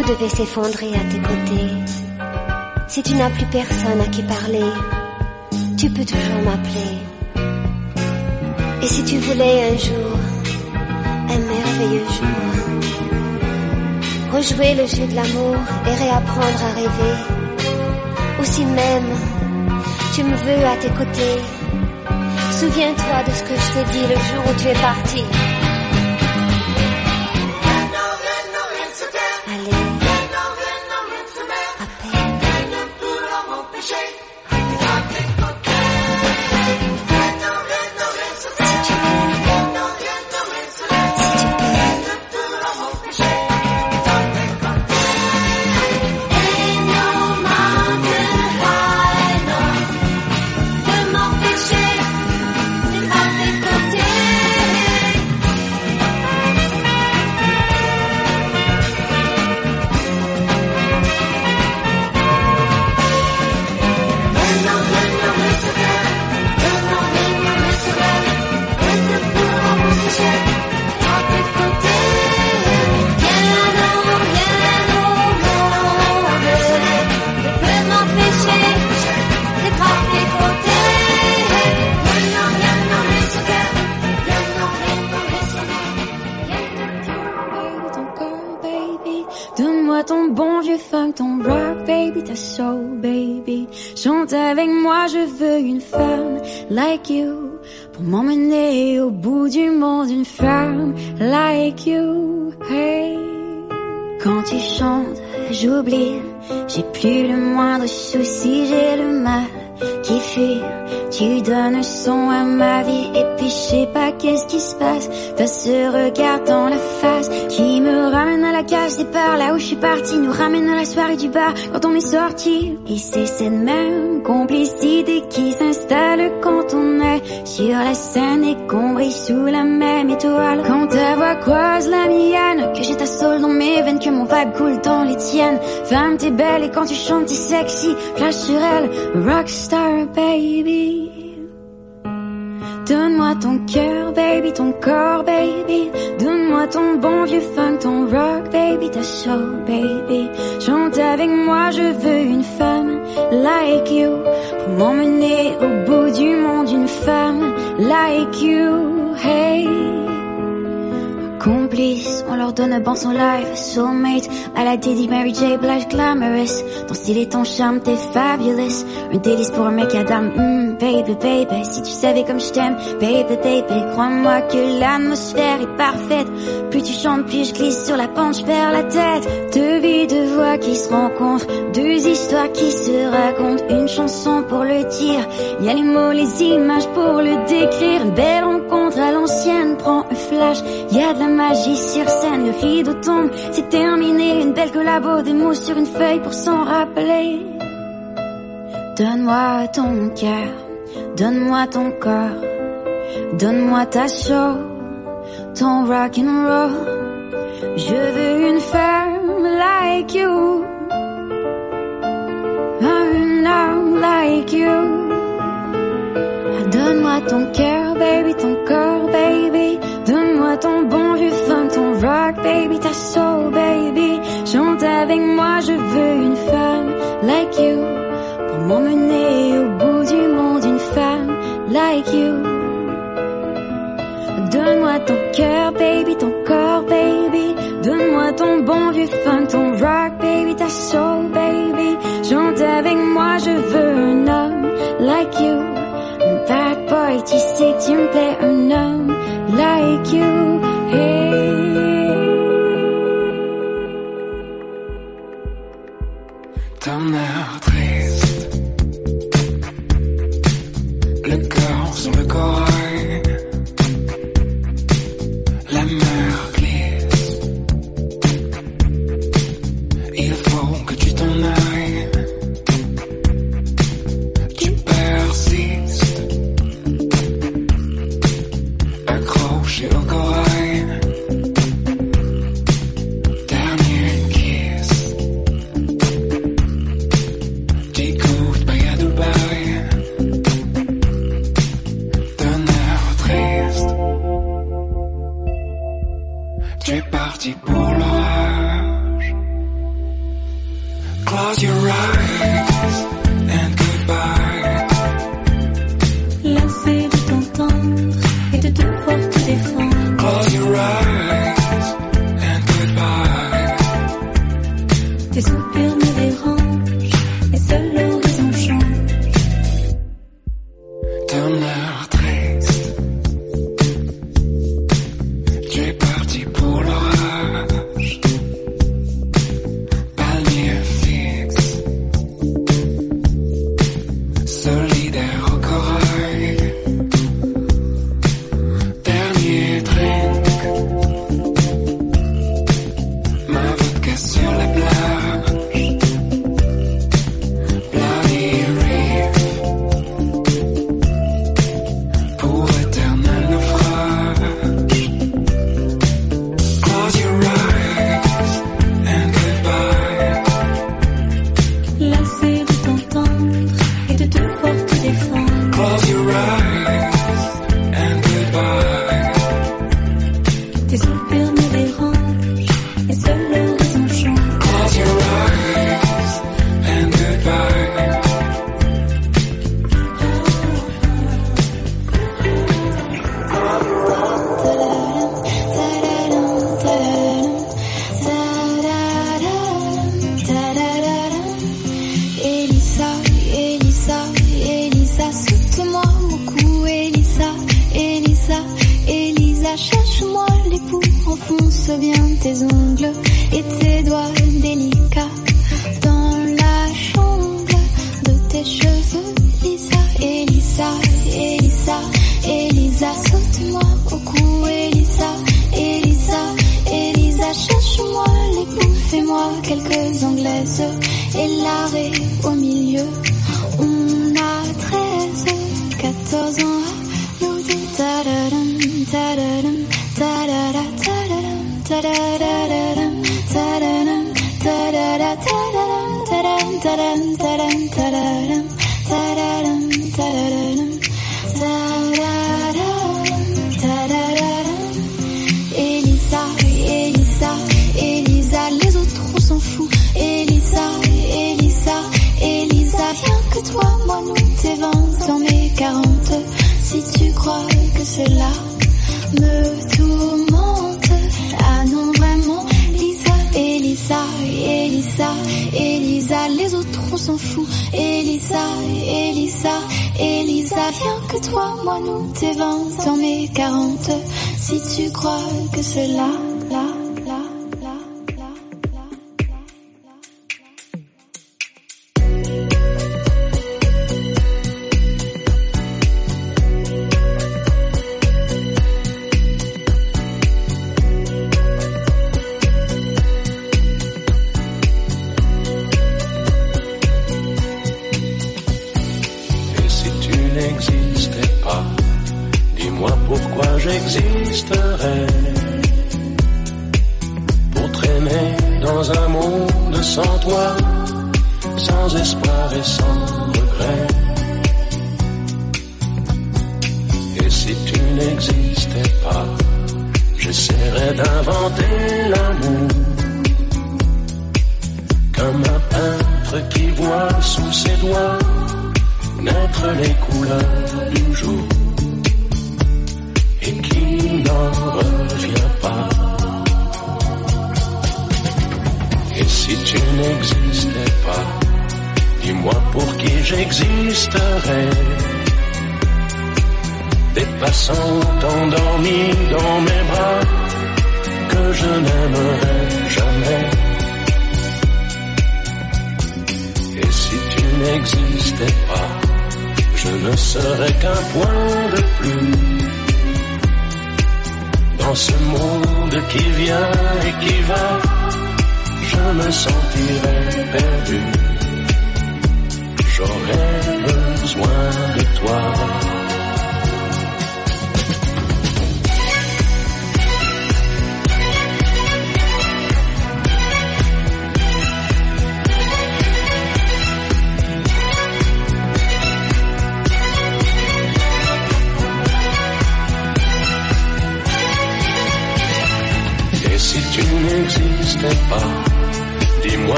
tout devait s'effondrer à tes côtés, si tu n'as plus personne à qui parler, tu peux toujours m'appeler. Et si tu voulais un jour, un merveilleux jour, rejouer le jeu de l'amour et réapprendre à rêver, ou si même tu me veux à tes côtés, souviens-toi de ce que je t'ai dit le jour où tu es parti. Quand on est sorti. Et c'est cette même complicité qui s'installe quand on est sur la scène et qu'on brille sous la même étoile. Quand ta voix croise la mienne, que j'ai ta soul dans mes veines, que mon vibe coule dans les tiennes. Femme, t'es belle et quand tu chantes, t'es sexy. Flash sur elle, rockstar baby. Donne-moi ton cœur, baby, ton corps, baby. Donne-moi ton bon vieux funk, ton rock, baby, ta soul, avec moi, je veux une femme like you. Pour m'emmener au bout du monde, une femme like you, hey. Complice, on leur donne un bon son live, soulmate, à la Diddy, Mary J, Blige, glamorous. Ton style et ton charme, t'es fabulous. Un délice pour un mec à dame, mm, baby, baby. Si tu savais comme je t'aime, baby, baby. Crois-moi que l'atmosphère est parfaite. Plus tu chantes, plus je glisse sur la pente, je perds la tête. Deux vies, deux voix qui se rencontrent, deux histoires qui se racontent. Une chanson pour le dire, y a les mots, les images pour le décrire. Une belle rencontre à l'ancienne, prends un flash, y a de la magie sur scène, le rideau tombe, c'est terminé. Une belle collabo, des mots sur une feuille pour s'en rappeler. Donne-moi ton cœur, donne-moi ton corps, donne-moi ta soul, ton rock and roll. Je veux une femme like you, un homme like you. Donne-moi ton cœur, baby, ton corps, baby. Donne-moi ton bon vieux fun, ton rock, baby, ta soul, baby. Chante avec moi, je veux une femme like you pour m'emmener au bout du monde, une femme like you. Donne-moi ton cœur, baby, ton corps, baby. Donne-moi ton bon vieux fun, ton rock, baby, ta soul, baby. Chante avec moi, je veux un homme like you. Bad boy, tu sais, tu me plais, un homme like you. Rien que toi, moi, nous, tes 20 ans, mes 40. Si tu crois que cela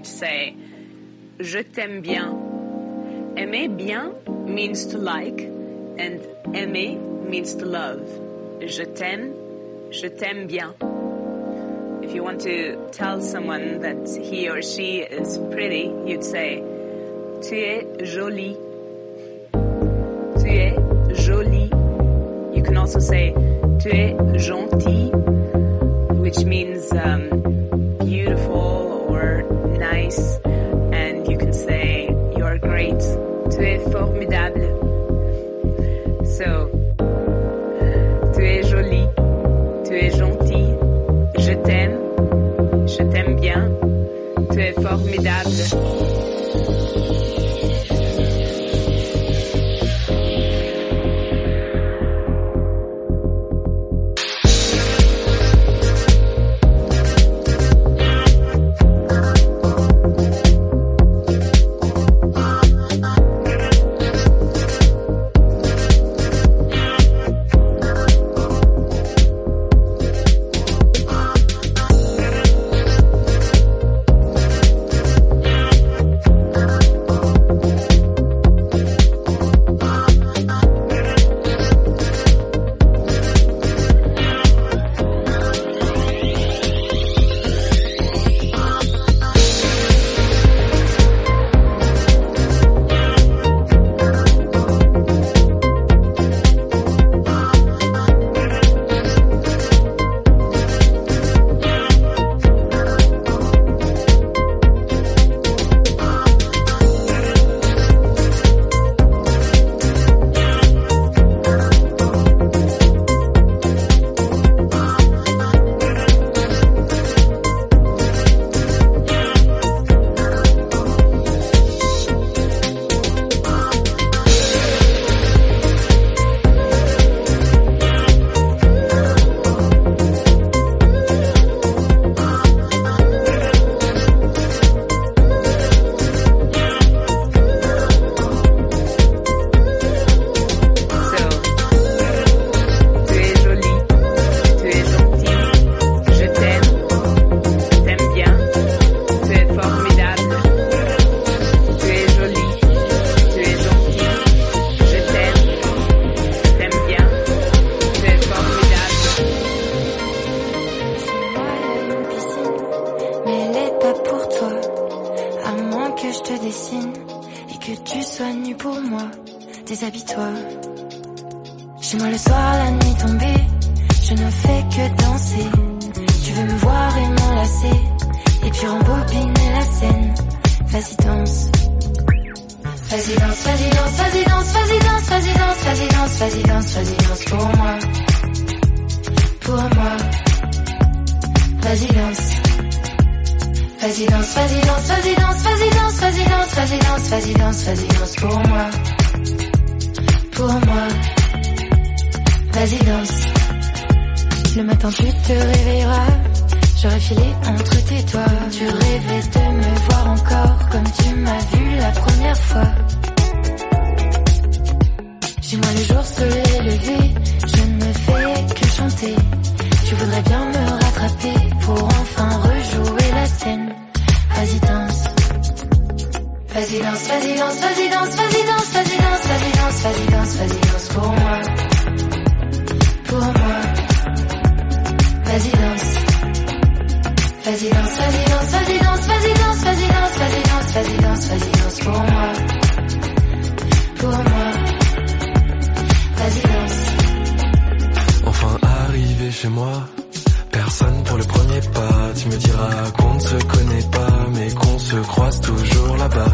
you'd say Je t'aime bien. Aimer bien means to like, and aimer means to love. Je t'aime, je t'aime bien. If you want to tell someone that he or she is pretty, you'd say Tu es jolie. Tu es jolie. You can also say Tu es gentil, which means um, Vas-y danse. Vas-y danse, vas-y danse, vas-y danse, vas-y danse, vas-y danse, vas-y danse, vas-y danse, vas-y danse pour moi. Pour moi. Vas-y danse. Le matin tu te réveilleras. J'aurais filé entre tes doigts. Tu rêvais de me voir encore comme tu m'as vu la première fois. Chez moi le jour se l'est levé. Je ne fais que chanter. Tu voudrais bien me rattraper pour enfin rejouer la scène. Vas-y danse. Vas-y danse, vas-y danse, vas-y danse, vas-y danse, vas-y danse, vas-y danse, vas-y danse, vas-y danse pour moi. Pour moi. Vas-y danse. Vas-y danse, vas-y moi, personne pour le premier pas. Tu me diras qu'on ne se connaît pas, mais qu'on se croise toujours là-bas.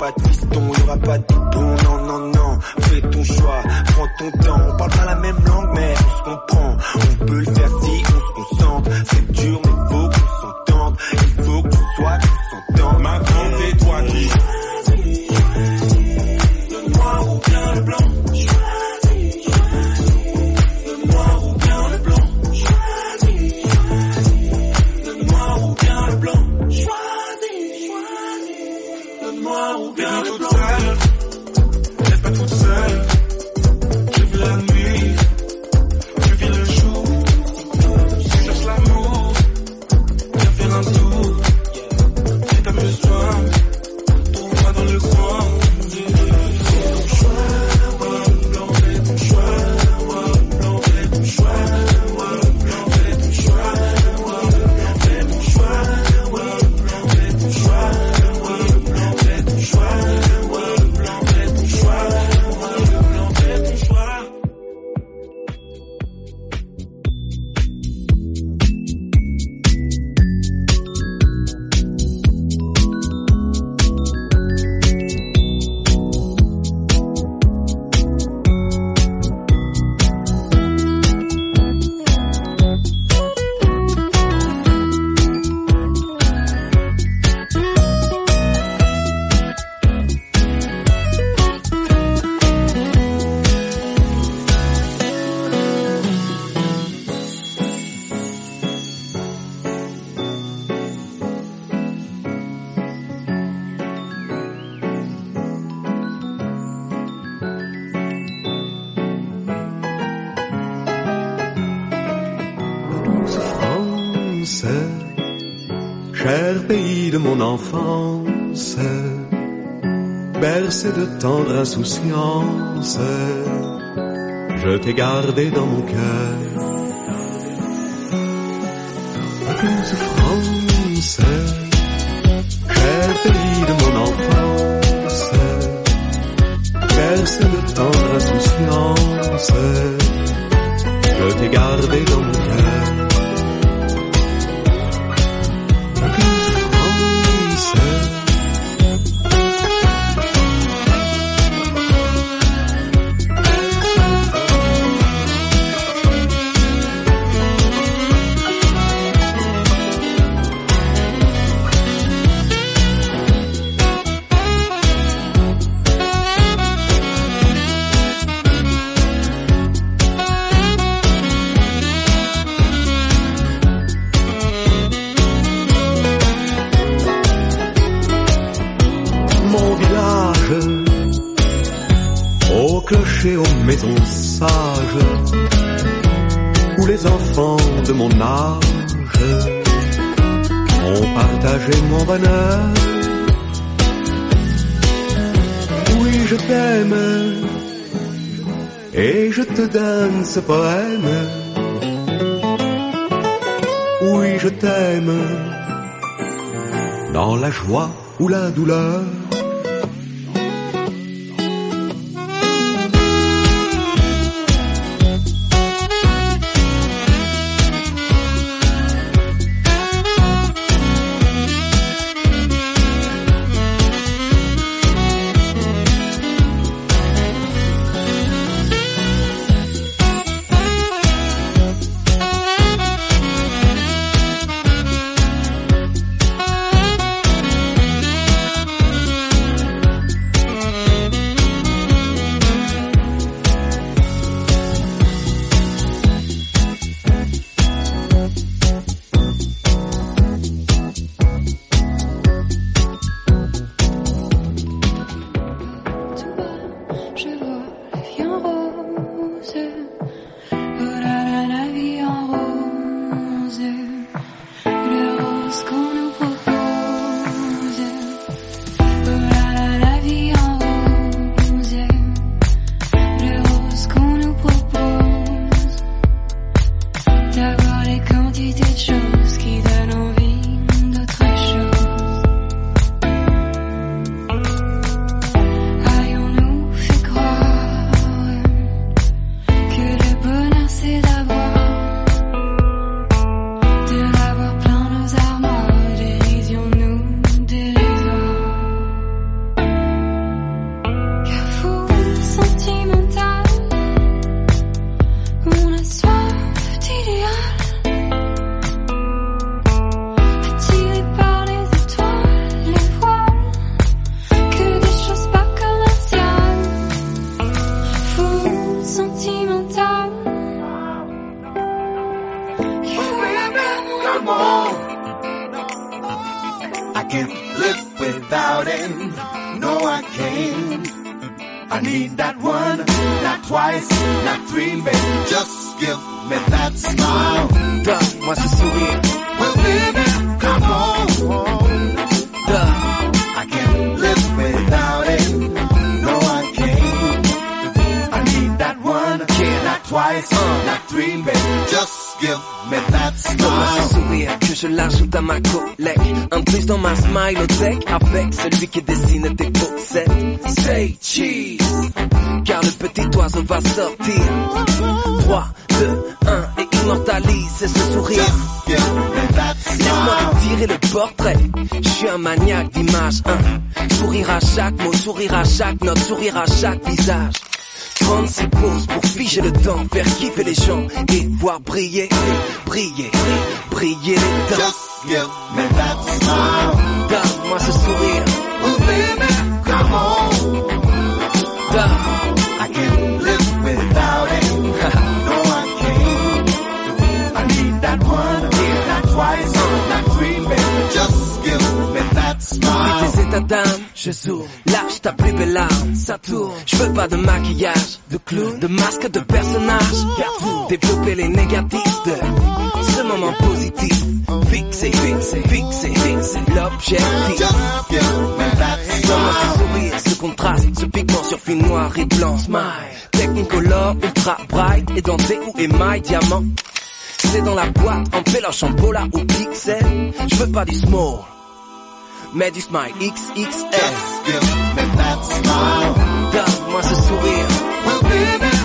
but insouciance, je t'ai gardé dans mon cœur. Chaque visage. 36 pauses pour figer le temps, faire kiffer les gens Je veux pas du small, mais du smile XXL. Just give me that smile. Donne-moi ce sourire. Well,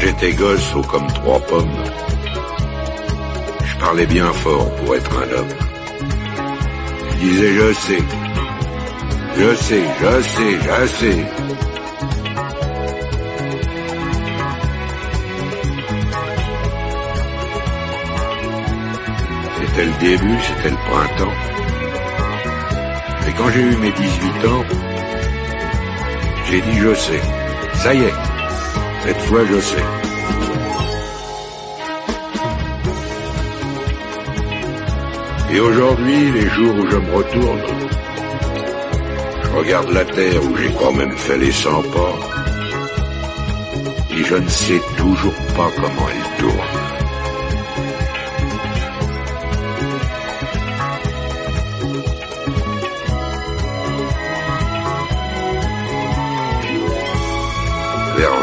j'étais gosse, haut comme trois pommes, je parlais bien fort pour être un homme. Je disais je sais, je sais, je sais, je sais. C'était le début, c'était le printemps. Et quand j'ai eu mes 18 ans, j'ai dit je sais. Ça y est, cette fois je sais. Et aujourd'hui, les jours où je me retourne, je regarde la terre où j'ai quand même fait les 100 pas, et je ne sais toujours pas comment elle tourne.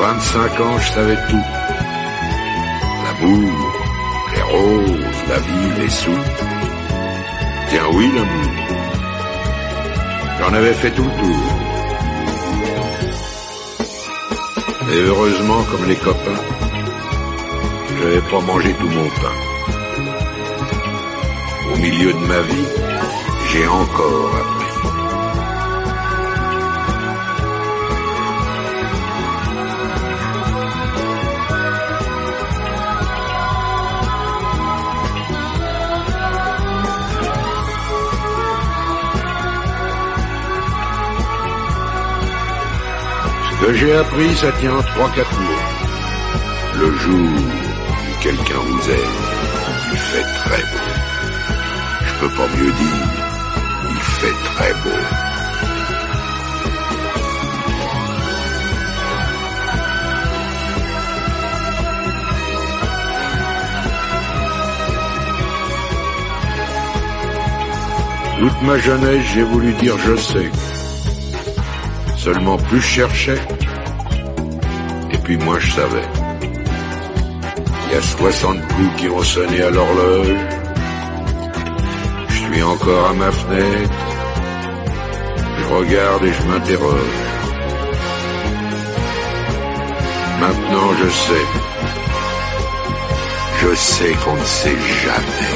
25 ans, je savais tout. L'amour, les roses, la vie, les sous. Tiens oui, l'amour. J'en avais fait tout le tour. Et heureusement, comme les copains, je n'avais pas mangé tout mon pain. Au milieu de ma vie, j'ai encore appris. Que j'ai appris, ça tient en trois, quatre mots. Le jour où quelqu'un vous aime, il fait très beau. Je peux pas mieux dire, il fait très beau. Toute ma jeunesse, j'ai voulu dire je sais. Seulement plus je cherchais, puis moi je savais. Il y a 60 coups qui ont sonné à l'horloge. Je suis encore à ma fenêtre. Je regarde et je m'interroge. Maintenant je sais. Je sais qu'on ne sait jamais.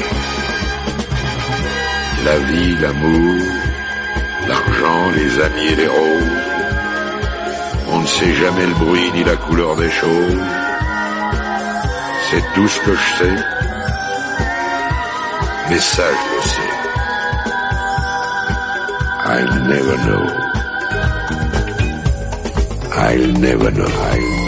La vie, l'amour, l'argent, les amis et les roses. Sait jamais le bruit ni la couleur des choses. C'est tout ce que je sais. Mais ça, je le sais. I'll never know. I'll never know.